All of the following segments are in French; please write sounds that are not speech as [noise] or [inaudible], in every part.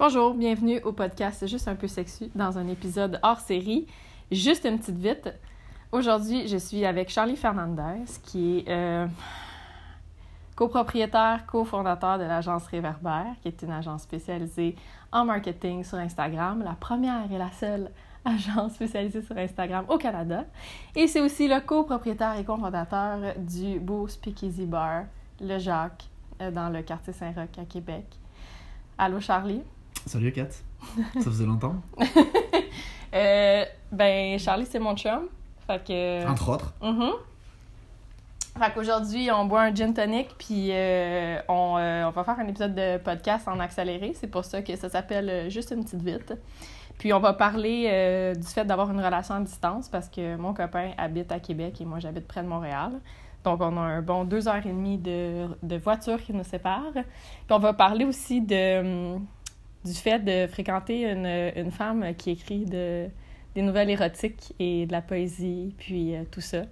Bonjour, bienvenue au podcast Juste un peu sexu dans un épisode hors série. Juste une petite vite. Aujourd'hui, je suis avec Charlie Fernandez, qui est euh, copropriétaire, cofondateur de l'agence Réverbère, qui est une agence spécialisée en marketing sur Instagram, la première et la seule [laughs] agence spécialisée sur Instagram au Canada. Et c'est aussi le copropriétaire et cofondateur du beau Speakeasy Bar, le Jacques, euh, dans le quartier Saint-Roch à Québec. Allô Charlie? Salut Kat, ça faisait longtemps. [laughs] Euh, ben, Charlie, c'est mon chum. Fait que. Entre autres. Mhm. Fait qu'aujourd'hui, on boit un gin tonic, puis euh, on, euh, on va faire un épisode de podcast en accéléré. C'est pour ça que ça s'appelle euh, Juste une petite vite. Puis on va parler euh, du fait d'avoir une relation à distance parce que mon copain habite à Québec et moi j'habite près de Montréal. Donc on a un bon deux heures et demie de, de voiture qui nous sépare. Puis on va parler aussi de, hum, du fait de fréquenter une, une femme qui écrit de, des nouvelles érotiques et de la poésie, puis euh, tout ça.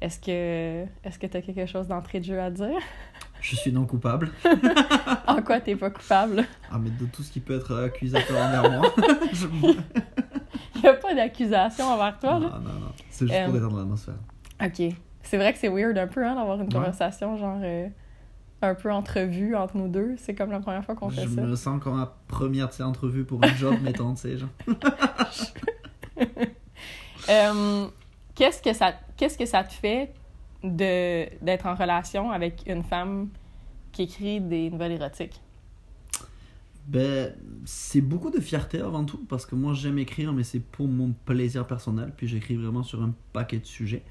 Est-ce que est-ce que tu as quelque chose d'entrée de jeu à dire? [laughs] Je suis non coupable. [laughs] en quoi t'es pas coupable? Ah, mais de tout ce qui peut être accusateur envers moi. [laughs] Je- Il n'y a pas d'accusation envers toi, non, là? non, non. C'est juste pour Euh, détendre l'atmosphère. OK. C'est vrai que c'est weird un peu, hein, d'avoir une Ouais. conversation, genre, euh, un peu entrevue entre nous deux. C'est comme la première fois qu'on Je fait ça. me sens comme ma première entrevue pour un job, [laughs] mettons, tu sais, genre. [laughs] Euh, qu'est-ce que ça qu'est-ce que ça te fait de d'être en relation avec une femme qui écrit des nouvelles érotiques? Ben, c'est beaucoup de fierté avant tout, parce que moi j'aime écrire, mais c'est pour mon plaisir personnel, puis j'écris vraiment sur un paquet de sujets.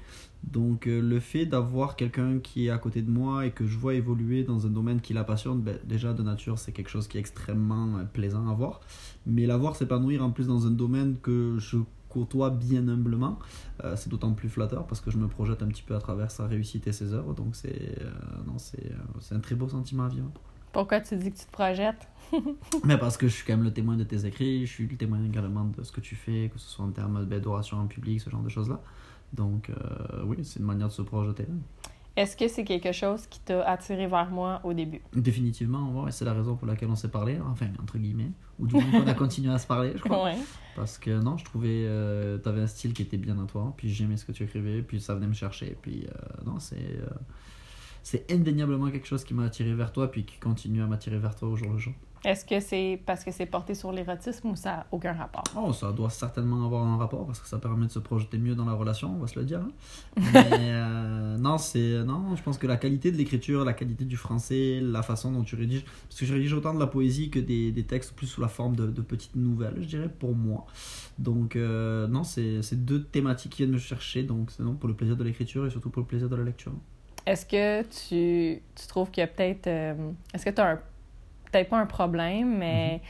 Donc euh, le fait d'avoir quelqu'un qui est à côté de moi et que je vois évoluer dans un domaine qui la passionne, ben, déjà de nature c'est quelque chose qui est extrêmement euh, plaisant à voir. Mais la voir s'épanouir en plus dans un domaine que je côtoie bien humblement, euh, c'est d'autant plus flatteur parce que je me projette un petit peu à travers sa réussite et ses œuvres. Donc c'est non, c'est un très beau sentiment à vivre. Pourquoi tu dis que tu te projettes? Mais [laughs] parce que je suis quand même le témoin de tes écrits, je suis le témoin également de ce que tu fais, que ce soit en termes ben, d'oration en public, ce genre de choses-là. Donc, euh, oui, c'est une manière de se projeter. Est-ce que c'est quelque chose qui t'a attiré vers moi au début? Définitivement, ouais, c'est la raison pour laquelle on s'est parlé, enfin, entre guillemets, ou du moins qu'on a [laughs] continué à se parler, je crois. Ouais. Parce que non, je trouvais, euh, t'avais un style qui était bien à toi, puis j'aimais ce que tu écrivais, puis ça venait me chercher, puis euh, non, c'est. euh, c'est indéniablement quelque chose qui m'a attiré vers toi, puis qui continue à m'attirer vers toi au jour le jour. Est-ce que c'est parce que c'est porté sur l'érotisme ou ça n'a aucun rapport? Oh, ça doit certainement avoir un rapport parce que ça permet de se projeter mieux dans la relation, on va se le dire. hein. [laughs] Mais euh, non, c'est non, je pense que la qualité de l'écriture, la qualité du français, la façon dont tu rédiges, parce que je rédige autant de la poésie que des, des textes plus sous la forme de, de petites nouvelles, je dirais pour moi. Donc euh, non, c'est c'est deux thématiques qui viennent me chercher, donc c'est pour le plaisir de l'écriture et surtout pour le plaisir de la lecture. Est-ce que tu, tu trouves qu'il y a peut-être. euh, Est-ce que tu as un- peut-être pas un problème, mais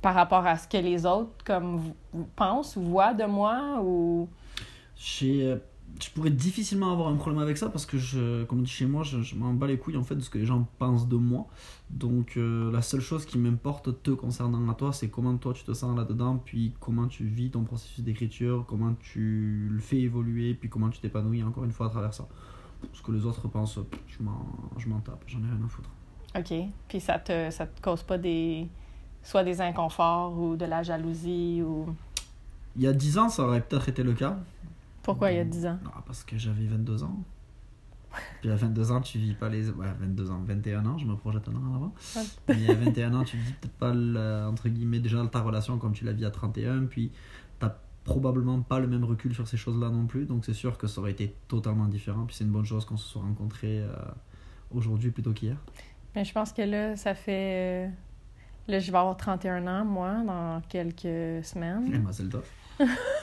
par rapport à ce que les autres comme pensent ou voient de moi ou. J'ai, euh, je pourrais difficilement avoir un problème avec ça parce que, je, comme on dit chez moi, je, je m'en bats les couilles en fait de ce que les gens pensent de moi. Donc euh, la seule chose qui m'importe te concernant à toi, c'est comment toi tu te sens là-dedans, puis comment tu vis ton processus d'écriture, comment tu le fais évoluer, puis comment tu t'épanouis encore une fois à travers ça. Ce que les autres pensent, je je m'en tape, j'en ai rien à foutre. OK? Puis ça te, ça te cause pas des. soit des inconforts ou de la jalousie ou. Il y a 10 ans, ça aurait peut-être été le cas. Pourquoi il y a 10 ans? Parce que j'avais 22 ans. Puis à 22 ans, tu vis pas les. Ouais, 22 ans, 21 ans, je me projette un an en avant. Mais à 21 ans, tu vis peut-être pas, le- entre guillemets, déjà ta relation comme tu la vis à 31. Puis t'as probablement pas le même recul sur ces choses-là non plus. Donc c'est sûr que ça aurait été totalement différent. Puis c'est une bonne chose qu'on se soit rencontrés euh, aujourd'hui plutôt qu'hier. Mais je pense que là, ça fait. euh, Là, je vais avoir 31 ans, moi, dans quelques semaines. moi, c'est le top. [laughs]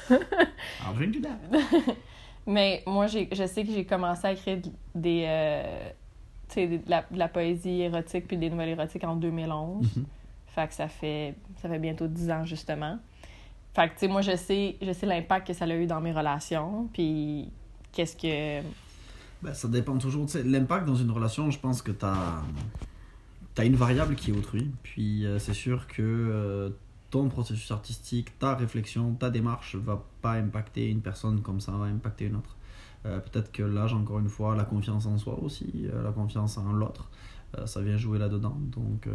Alors, je viens du. [laughs] Mais moi, je sais que j'ai commencé à écrire des. euh, tu sais, de la, de la poésie érotique puis des nouvelles érotiques en 2011. Mhm. Fait que ça fait, ça fait bientôt 10 ans, justement. Fait que, tu sais, moi, je sais, je sais l'impact que ça a eu dans mes relations. Puis, qu'est-ce que. Ben, ça dépend toujours. tu sais, L'impact dans une relation, je pense que tu as, une variable qui est autrui. Puis euh, c'est sûr que euh, ton processus artistique, ta réflexion, ta démarche va pas impacter une personne comme ça va impacter une autre. Euh, Peut-être que l'âge, encore une fois, la confiance en soi aussi, la confiance en l'autre, ça vient jouer là-dedans. Donc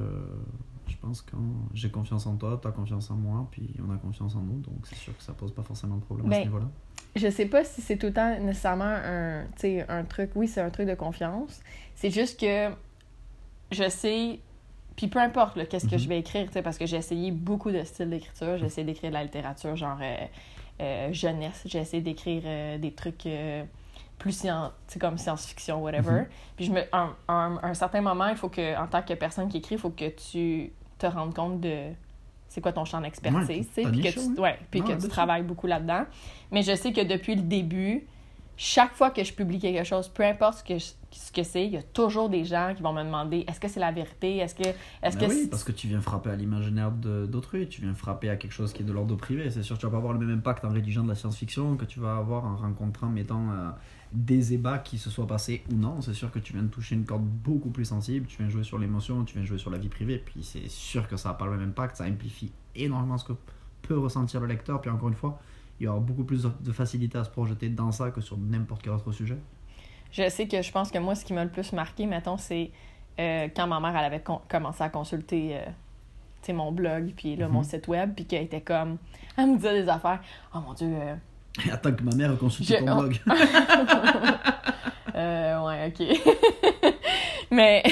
je pense que j'ai confiance en toi, tu as confiance en moi, puis on a confiance en nous, donc c'est sûr que ça pose pas forcément de problème à ce niveau-là. Je sais pas si c'est tout le temps nécessairement un, un truc. Oui, c'est un truc de confiance. C'est juste que je sais. Puis peu importe qu'est-ce que Mhm. je vais écrire, tu sais, parce que j'ai essayé beaucoup de styles d'écriture. J'ai essayé d'écrire de la littérature genre euh, euh, jeunesse. J'ai essayé d'écrire euh, des trucs plus scien- tu sais, comme science-fiction, whatever. Mhm. Puis je me, à un, un- un certain moment, il faut que, en tant que personne qui écrit, il faut que tu te rendes compte de c'est quoi ton champ d'expertise, puis que tu, ouais. Ouais, que tu travailles beaucoup là-dedans. Mais je sais que depuis le début, chaque fois que je publie quelque chose, peu importe ce que, je- ce que c'est, il y a toujours des gens qui vont me demander est-ce que c'est la vérité? Est-ce que. Est-ce Ben que oui, parce que tu viens frapper à l'imaginaire d'autrui, tu viens frapper à quelque chose qui est de l'ordre privé. C'est sûr que tu vas pas avoir le même impact en rédigeant de la science-fiction que tu vas avoir en rencontrant, mettons, euh, des ébats qui se soient passés ou non. C'est sûr que tu viens de toucher une corde beaucoup plus sensible, tu viens jouer sur l'émotion, tu viens jouer sur la vie privée, puis c'est sûr que ça n'a pas le même impact, ça amplifie énormément ce que peut ressentir le lecteur, puis encore une fois, il y aura beaucoup plus de- facilité à se projeter dans ça que sur n'importe quel autre sujet. Je sais que je pense que moi, ce qui m'a le plus marqué, mettons, c'est euh, quand ma mère elle avait commencé à consulter euh, mon blog, puis là, mon Mhm. site web, puis qu'elle était comme. [laughs] Elle me disait des affaires. Oh mon Dieu. euh, [laughs] attends que ma mère consulte Je- ton oh. blog. [laughs] Ouais, ok. Mais.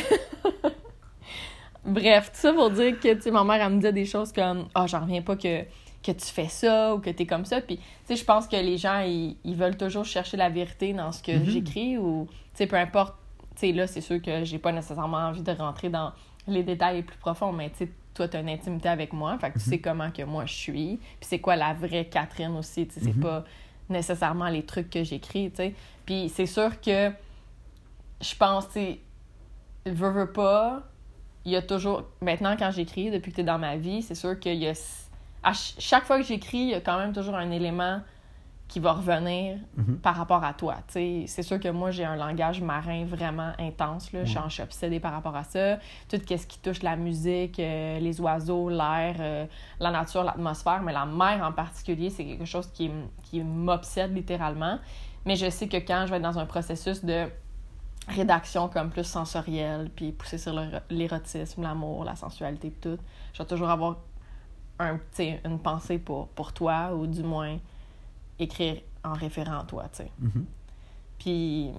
Bref, tout ça pour dire que, tu sais, ma mère, elle me disait des choses comme Ah, j'en reviens pas que, que tu fais ça ou que t'es comme ça. Puis, tu sais, je pense que les gens, ils, ils veulent toujours chercher la vérité dans ce que Mhm. j'écris ou, tu sais, peu importe. Tu sais, là, c'est sûr que j'ai pas nécessairement envie de rentrer dans les détails les plus profonds, mais tu sais, toi, t'as une intimité avec moi. Fait que tu Mhm. sais comment que moi je suis. Puis c'est quoi la vraie Catherine aussi. Tu sais, c'est Mhm. pas nécessairement les trucs que j'écris, tu sais. Puis c'est sûr que je pense, tu sais, veux, veux pas, il y a toujours. Maintenant, quand j'écris, depuis que tu es dans ma vie, c'est sûr qu'il y a. À ch- chaque fois que j'écris, il y a quand même toujours un élément qui va revenir Mhm. par rapport à toi. C'est sûr que moi, j'ai un langage marin vraiment intense. Là. Je suis- Ouais. Je suis obsédée par rapport à ça. Tout ce qui touche la musique, euh, les oiseaux, l'air, euh, la nature, l'atmosphère, mais la mer en particulier, c'est quelque chose qui, qui m'obsède littéralement. Mais je sais que quand je vais être dans un processus de rédaction comme plus sensorielle, puis pousser sur l'éro- l'érotisme, l'amour, la sensualité, tout, je vais toujours avoir un, une pensée pour, pour toi, ou du moins écrire en référent à toi, tu sais. Mhm. Puis,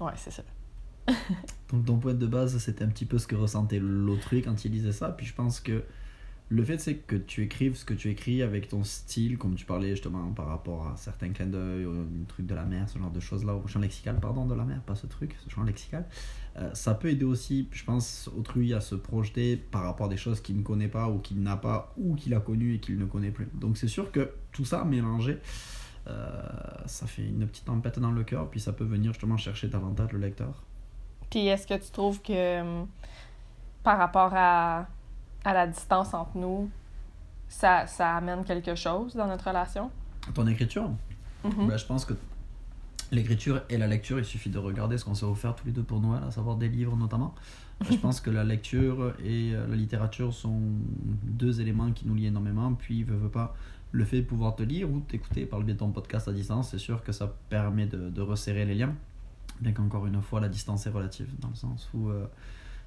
ouais, c'est ça. [laughs] Donc ton point de base, c'était un petit peu ce que ressentait l'autrui quand il lisait ça. Puis je pense que le fait, c'est que tu écrives ce que tu écris avec ton style, comme tu parlais justement par rapport à certains clins d'œil, au truc de la mer, ce genre de choses-là, au champ lexical, pardon, de la mer, pas ce truc, ce champ lexical. Euh, ça peut aider aussi, je pense, autrui à se projeter par rapport à des choses qu'il ne connaît pas ou qu'il n'a pas ou qu'il a connues et qu'il ne connaît plus. Donc c'est sûr que tout ça mélangé, euh, ça fait une petite tempête dans le cœur, puis ça peut venir justement chercher davantage le lecteur. Puis, est-ce que tu trouves que hum, par rapport à, à la distance entre nous, ça, ça amène quelque chose dans notre relation? Ton écriture? Ben, je pense que l'écriture et la lecture, il suffit de regarder ce qu'on s'est offert tous les deux pour Noël, à savoir des livres notamment. Euh, Je pense que la lecture et euh, la littérature sont deux éléments qui nous lient énormément. Puis, veux, veux pas, le fait de pouvoir te lire ou t'écouter par le biais de ton podcast à distance, c'est sûr que ça permet de, de resserrer les liens. Bien qu'encore une fois, la distance est relative, dans le sens où euh,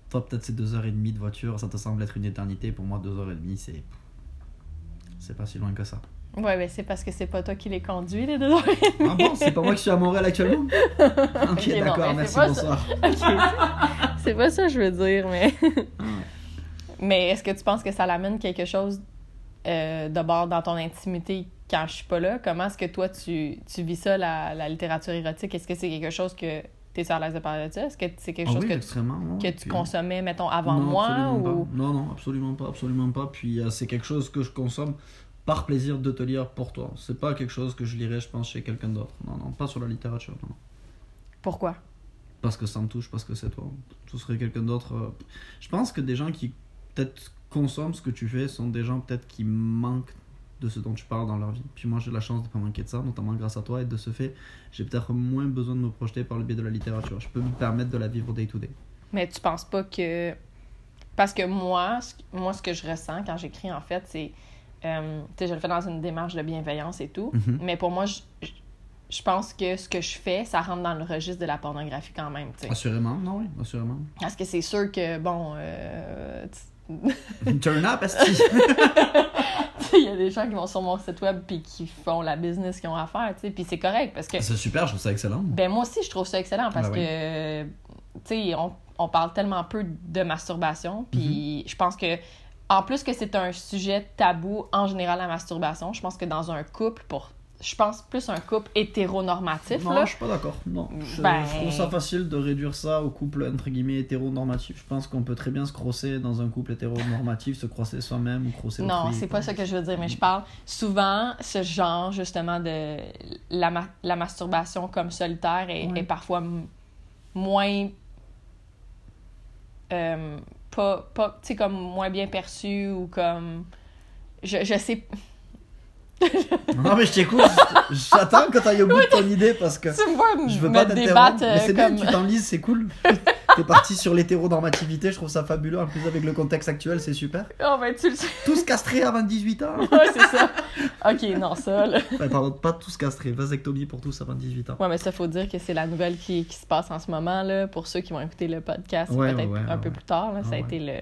toi, peut-être c'est deux heures et demie de voiture, ça te semble être une éternité. Pour moi, deux heures et demie, c'est. C'est pas si loin que ça. Ouais, ben c'est parce que c'est pas toi qui les conduis, les deux heures. Ah bon, c'est pas moi qui suis à Montréal actuellement? [laughs] Ok, d'accord, mais merci, bonsoir. [laughs] Ok, c'est pas ça que je veux dire, mais. Ah. [laughs] Mais est-ce que tu penses que ça l'amène quelque chose euh, de bord dans ton intimité quand je suis pas là? Comment est-ce que toi, tu, tu vis ça, la, la littérature érotique? Est-ce que c'est quelque chose que tu es à l'aise de parler de ça? Est-ce que c'est quelque Ah chose oui, que, tu- ouais, que tu puis- consommais, mettons, avant non, moi? absolument Ou... pas. Non, non, absolument pas, absolument pas. Puis euh, c'est quelque chose que je consomme par plaisir de te lire pour toi. C'est pas quelque chose que je lirais, je pense, chez quelqu'un d'autre. Non, non, pas sur la littérature, non. non. Pourquoi? Parce que ça me touche, parce que c'est toi. Ce serait quelqu'un d'autre. euh, Je pense que des gens qui peut-être consomment ce que tu fais sont des gens peut-être qui manquent de ce dont tu parles dans leur vie. Puis moi j'ai la chance de pas manquer de ça, notamment grâce à toi, et de ce fait, j'ai peut-être moins besoin de me projeter par le biais de la littérature. Je peux me permettre de la vivre day to day. Mais tu penses pas que. Parce que moi, ce, moi, ce que je ressens quand j'écris, en fait, c'est. euh, tu sais, je le fais dans une démarche de bienveillance et tout. Mhm. Mais pour moi, je, pense que ce que je fais, ça rentre dans le registre de la pornographie quand même, tu sais. Assurément, non, oui, assurément. Parce que c'est sûr que, bon, euh, tu [laughs] Turn up, [laughs] [laughs] Il y a des gens qui vont sur mon site web puis qui font la business qu'ils ont à faire, tu sais. Puis c'est correct parce que. C'est super, je trouve ça excellent. Ben moi aussi, je trouve ça excellent parce Ben que, tu sais, on, on parle tellement peu de masturbation. Puis Mm-hmm. je pense que, en plus que c'est un sujet tabou en général, la masturbation, je pense que dans un couple, pour. Je pense plus un couple hétéronormatif, Non, là. je suis pas d'accord. Non. Je, Ben- je trouve ça facile de réduire ça au couple entre guillemets hétéronormatif. Je pense qu'on peut très bien se crosser dans un couple hétéronormatif, se crosser soi-même ou crosser Non, c'est pas ça que je veux dire, mais je parle souvent ce genre justement de la, ma- la masturbation comme solitaire est, Ouais. est parfois moins euh, pas pas tu sais comme moins bien perçu ou comme je, je sais [laughs] Non, mais je t'écoute. J'attends que t'ailles au bout de ton idée parce que tu vois je veux pas t'interrompre. Mais c'est bien, comme tu t'enlises, c'est cool. [laughs] T'es parti sur l'hétéronormativité, je trouve ça fabuleux. En plus, avec le contexte actuel, c'est super. oh ben tu le Tous castrés avant 18 ans. [laughs] ouais c'est ça ok non ça là pardon, pas tous castrés. Vasectomie pour tous avant 18 ans. Ouais, mais ça, faut dire que c'est la nouvelle qui, qui se passe en ce moment, là, pour ceux qui vont écouter le podcast Ouais, peut-être ouais, ouais, un peu plus tard. Là, ça a Ouais. été le.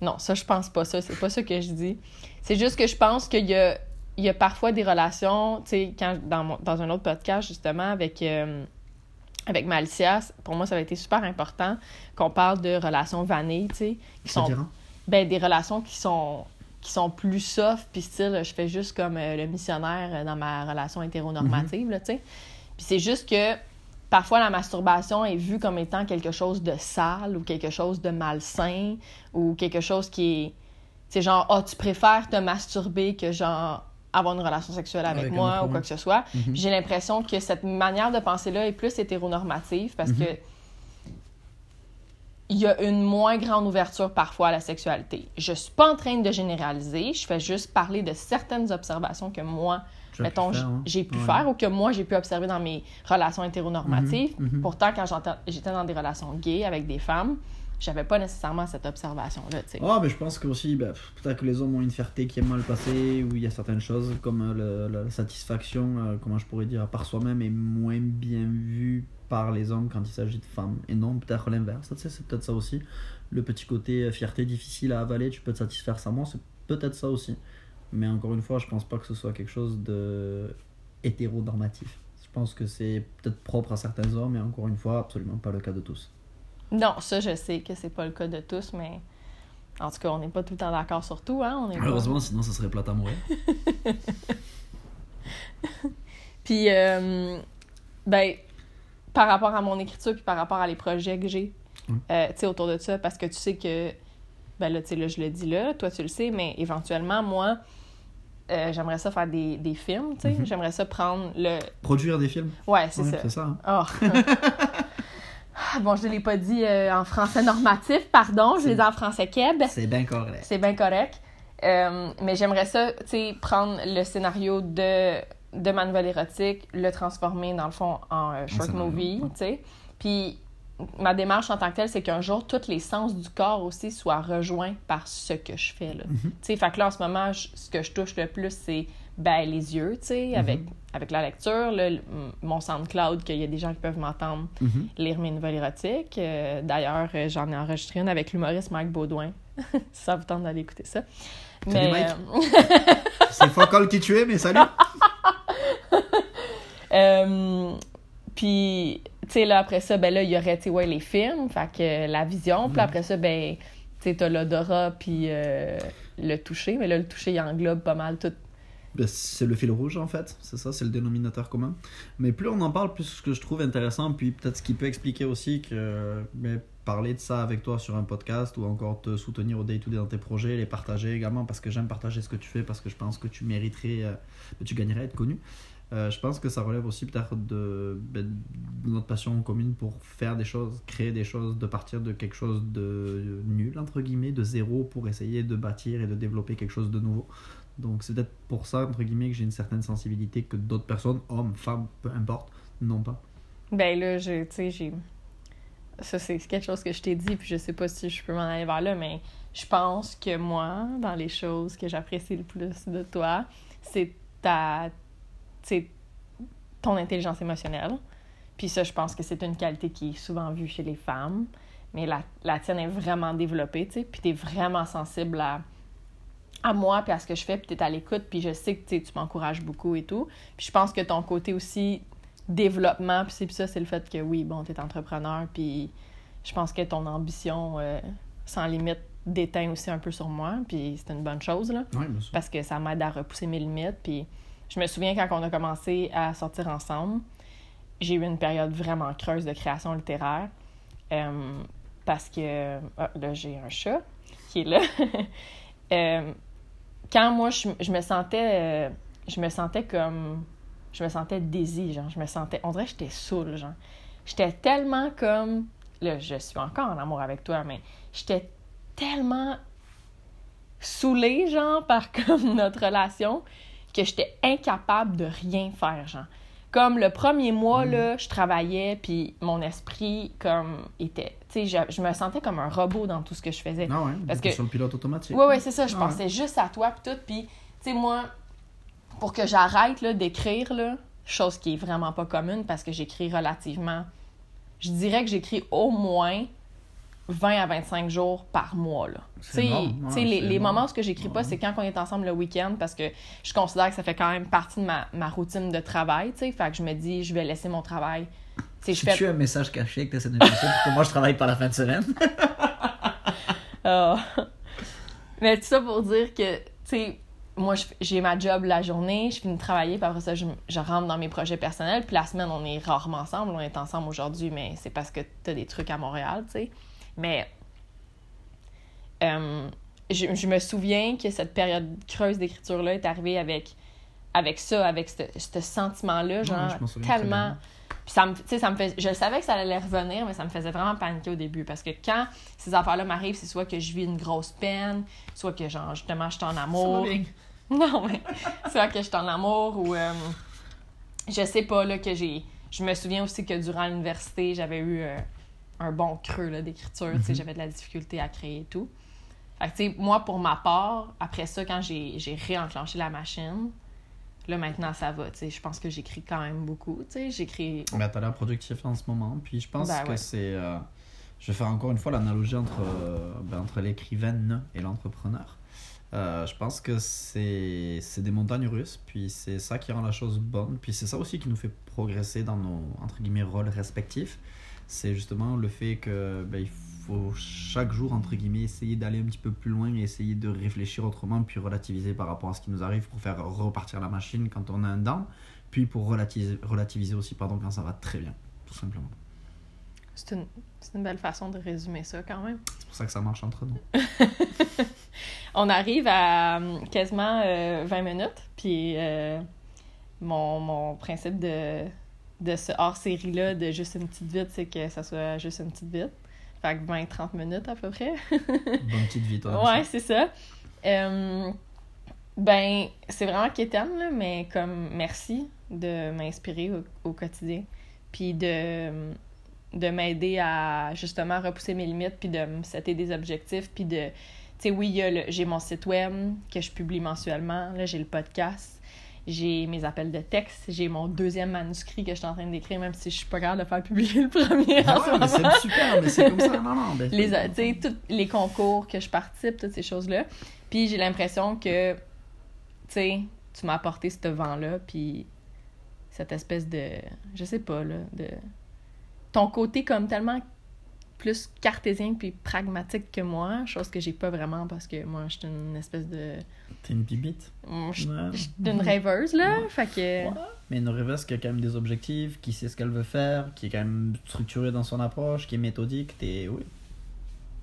Non, ça, je pense pas ça. C'est pas ça que je dis. C'est juste que je pense qu'il y a, il y a parfois des relations, tu sais, quand, dans, mon- dans un autre podcast, justement, avec, euh, avec Malicia, pour moi, ça a été super important qu'on parle de relations vanille, tu sais, qui sont ben, des relations qui sont qui sont plus soft puis style je fais juste comme euh, le missionnaire dans ma relation hétéronormative là tu sais. Puis c'est juste que parfois la masturbation est vue comme étant quelque chose de sale ou quelque chose de malsain ou quelque chose qui est c'est genre ah tu préfères te masturber que genre avoir une relation sexuelle avec, moi ou quoi que ce soit Mhm. J'ai l'impression que cette manière de penser là est plus hétéronormative parce Mhm. que il y a une moins grande ouverture parfois à la sexualité. Je suis pas en train de généraliser, je fais juste parler de certaines observations que moi, mettons, hein? j'ai pu Ouais. faire ou que moi j'ai pu observer dans mes relations hétéronormatives. Mhm, mhm. Pourtant, quand j'étais dans des relations gays avec des femmes, j'avais pas nécessairement cette observation-là. Oh, mais je pense que aussi, pff, peut-être que les hommes ont une fierté qui est mal passée, où il y a certaines choses comme euh, la satisfaction, euh, comment je pourrais dire, par soi-même est moins bien vue par les hommes quand il s'agit de femmes. Et non, peut-être l'inverse, c'est peut-être ça aussi. Le petit côté euh, fierté difficile à avaler, tu peux te satisfaire sans moi, c'est peut-être ça aussi. Mais encore une fois, je pense pas que ce soit quelque chose de hétéronormatif. Je pense que c'est peut-être propre à certains hommes, et encore une fois, absolument pas le cas de tous. Non, ça, je sais que c'est pas le cas de tous, mais en tout cas, on n'est pas tout le temps d'accord sur tout, hein. On est pas- Heureusement, sinon ça serait plate à mourir. [laughs] Puis, euh, ben, par rapport à mon écriture, puis par rapport à les projets que j'ai, Mm. euh, tu sais, autour de ça, parce que tu sais que, ben là, tu sais, là, je le dis là, toi, tu le sais, mais éventuellement, moi, euh, j'aimerais ça faire des, des films, tu sais. Mhm. J'aimerais ça prendre le. Produire des films? Ouais, c'est Ouais, ça. C'est ça. hein. Oh. [laughs] Ah, bon, je ne l'ai pas dit euh, en français normatif, pardon, je l'ai dit en français keb. C'est bien correct. C'est bien correct. Euh, mais j'aimerais ça, tu sais, prendre le scénario de, de ma nouvelle érotique, le transformer, dans le fond, en euh, short movie, tu sais. Puis ma démarche en tant que telle, c'est qu'un jour, tous les sens du corps aussi soient rejoints par ce que je fais, là. Mhm. Tu sais, fait que là, en ce moment, je- ce que je touche le plus, c'est, ben, les yeux, tu sais, avec, Mhm. avec la lecture, le- mon SoundCloud, qu'il y a des gens qui peuvent m'entendre Mhm. lire mes nouvelles érotiques. Euh, D'ailleurs, euh, j'en ai enregistré une avec l'humoriste Mike Baudouin. [laughs] ça vous tente d'aller écouter ça. Salut, Mike. euh, C'est Focal qui tu es, mais salut. [laughs] euh, puis, tu sais, là, après ça, ben là, il y aurait, tu sais, ouais, les films, fait que euh, la vision. Puis Mhm. après ça, ben, tu sais, t'as l'odorat, puis euh, le toucher. Mais là, le toucher, il englobe pas mal tout. Ben, c'est le fil rouge en fait, c'est ça, c'est le dénominateur commun. Mais plus on en parle, plus ce que je trouve intéressant, puis peut-être ce qui peut expliquer aussi que ben, parler de ça avec toi sur un podcast ou encore te soutenir au day-to-day dans tes projets, les partager également parce que j'aime partager ce que tu fais, parce que je pense que tu mériterais, euh, ben, tu gagnerais à être connu. Euh, je pense que ça relève aussi peut-être de, ben, de notre passion commune pour faire des choses, créer des choses, de partir de quelque chose de nul, entre guillemets, de zéro, pour essayer de bâtir et de développer quelque chose de nouveau. Donc c'est peut-être pour ça, entre guillemets, que j'ai une certaine sensibilité que d'autres personnes, hommes, femmes, peu importe, n'ont pas. Ben là, tu sais, j'ai. Ça, c'est quelque chose que je t'ai dit, puis je sais pas si je peux m'en aller vers là, mais je pense que moi, dans les choses que j'apprécie le plus de toi, c'est ta. Sais, ton intelligence émotionnelle. Puis ça, je pense que c'est une qualité qui est souvent vue chez les femmes. mais la, la tienne est vraiment développée, tu sais, puis t'es vraiment sensible à, à moi, puis à ce que je fais, puis t'es à l'écoute, puis je sais que tu m'encourages beaucoup et tout. Puis je pense que ton côté aussi développement, puis c'est ça, c'est le fait que oui, bon, t'es entrepreneur, puis je pense que ton ambition euh, sans limite déteint aussi un peu sur moi, puis c'est une bonne chose, là, Ouais, bien sûr. parce que ça m'aide à repousser mes limites, puis je me souviens quand on a commencé à sortir ensemble, j'ai eu une période vraiment creuse de création littéraire, euh, parce que, ah, là, j'ai un chat qui est là. [laughs] Euh, quand moi, je, me sentais, euh, je me sentais comme, je me sentais désir, genre, je me sentais, on dirait que j'étais saoule, genre. J'étais tellement comme, là, je suis encore en amour avec toi, mais j'étais tellement saoulée, genre, [laughs] par comme notre relation, que j'étais incapable de rien faire, genre. Comme le premier mois, là, je travaillais, puis mon esprit, comme, était... Tu sais, je, je me sentais comme un robot dans tout ce que je faisais. Ah ouais, Parce que- sur le pilote automatique. Oui, oui, c'est ça. Je Ouais. pensais juste à toi, puis tout. Puis, tu sais, moi, pour que j'arrête là, d'écrire, là, chose qui est vraiment pas commune parce que j'écris relativement. Je dirais que j'écris au moins 20 à 25 jours par mois. Là. Tu C'est sais, énorme, tu ouais, sais, les, les moments où ce que j'écris pas, c'est quand on est ensemble le week-end parce que je considère que ça fait quand même partie de ma, ma routine de travail. tu sais. Fait que je me dis, je vais laisser mon travail. Tu sais, je fais tu as un message caché que tu de pour que moi je travaille par la fin de semaine. [laughs] Ah. Mais tout ça pour dire que, tu sais, moi, j'ai ma job la journée, je finis de travailler, puis après ça, je, je rentre dans mes projets personnels. Puis la semaine, on est rarement ensemble. On est ensemble aujourd'hui, mais c'est parce que t'as des trucs à Montréal, tu sais. Mais euh, je, je me souviens que cette période creuse d'écriture-là est arrivée avec, avec ça, avec ce ce sentiment-là, genre, tellement... Puis ça me, tu sais, ça me fait, je savais que ça allait revenir, mais ça me faisait vraiment paniquer au début. Parce que quand ces affaires-là m'arrivent, c'est soit que je vis une grosse peine, soit que, genre, justement, je suis en amour. [laughs] Non, mais soit que je suis en amour ou. euh, je sais pas, là, que j'ai. Je me souviens aussi que durant l'université, j'avais eu euh, un bon creux là, d'écriture. Tu sais, Mhm. j'avais de la difficulté à créer et tout. Fait que, moi, pour ma part, après ça, quand j'ai j'ai réenclenché la machine, là, maintenant, ça va. Je pense que j'écris quand même beaucoup. J'écris. Mais t'as l'air productif en ce moment. Puis je pense Ben que ouais. c'est. euh, je vais faire encore une fois l'analogie entre, euh, ben, entre l'écrivaine et l'entrepreneur. Euh, je pense que c'est des montagnes russes, puis c'est ça qui rend la chose bonne, puis c'est ça aussi qui nous fait progresser dans nos entre guillemets rôles respectifs. C'est justement le fait que ben, il faut chaque jour entre guillemets essayer d'aller un petit peu plus loin et essayer de réfléchir autrement, puis relativiser par rapport à ce qui nous arrive pour faire repartir la machine quand on a un down, puis pour relativiser, relativiser aussi pardon quand ça va très bien, tout simplement. C'est une, c'est une belle façon de résumer ça quand même. C'est pour ça que ça marche entre nous. [laughs] On arrive à euh, quasiment euh, 20 minutes, puis euh, mon, mon principe de, de ce hors-série-là, de juste une petite vite, c'est que ça soit juste une petite vite. Fait que 20-30 minutes à peu près. [laughs] Bonne petite vie, toi. ouais, c'est ça. Euh, ben, c'est vraiment quétaine, là, mais comme merci de m'inspirer au, au quotidien, puis de, de m'aider à justement repousser mes limites, puis de me setter des objectifs, puis de... Sais, oui, j'ai mon site web que je publie mensuellement, là, j'ai le podcast, j'ai mes appels de texte, j'ai mon deuxième manuscrit que je suis en train d'écrire, même si je suis pas capable de faire publier le premier Ah ouais, moment c'est super, mais c'est comme ça. Non, non, ben, les, tu sais, tous les concours que je participe, toutes ces choses-là. Puis j'ai l'impression que, tu sais, tu m'as apporté ce vent-là, puis cette espèce de, je sais pas, là, de... Ton côté comme tellement plus cartésien puis pragmatique que moi, chose que j'ai pas vraiment parce que moi, je suis une espèce de... T'es une bibite. Je suis une rêveuse, là, Ouais. fait que... Ouais. Mais une rêveuse qui a quand même des objectifs, qui sait ce qu'elle veut faire, qui est quand même structurée dans son approche, qui est méthodique, t'es. Oui.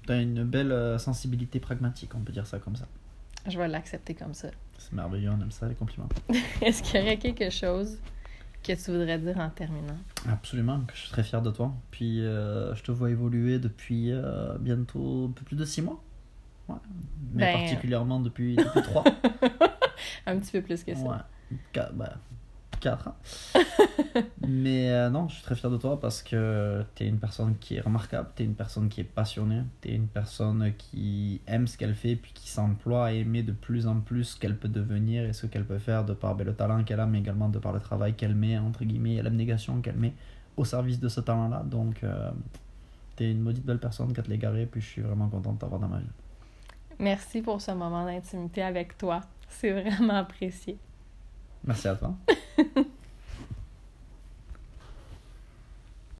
T'as une belle euh, sensibilité pragmatique, on peut dire ça comme ça. Je vais l'accepter comme ça. C'est merveilleux, on aime ça, les compliments. [laughs] Est-ce qu'il y aurait quelque chose que tu voudrais dire en terminant? Absolument, je suis très fier de toi. Puis euh, je te vois évoluer depuis euh, bientôt un peu plus de six mois. Ouais. Mais ben, particulièrement depuis, depuis trois. [laughs] un petit peu plus que ça. Ouais. Ben, 4. [laughs] Mais euh, non, je suis très fier de toi parce que tu es une personne qui est remarquable, tu es une personne qui est passionnée, tu es une personne qui aime ce qu'elle fait puis qui s'emploie à aimer de plus en plus ce qu'elle peut devenir et ce qu'elle peut faire de par ben, le talent qu'elle a, mais également de par le travail qu'elle met, entre guillemets, et l'abnégation qu'elle met au service de ce talent-là. Donc, euh, tu es une maudite belle personne qu'à te l'égarer, puis je suis vraiment contente de t'avoir dans ma vie. Merci pour ce moment d'intimité avec toi. C'est vraiment apprécié. Merci à toi. [laughs]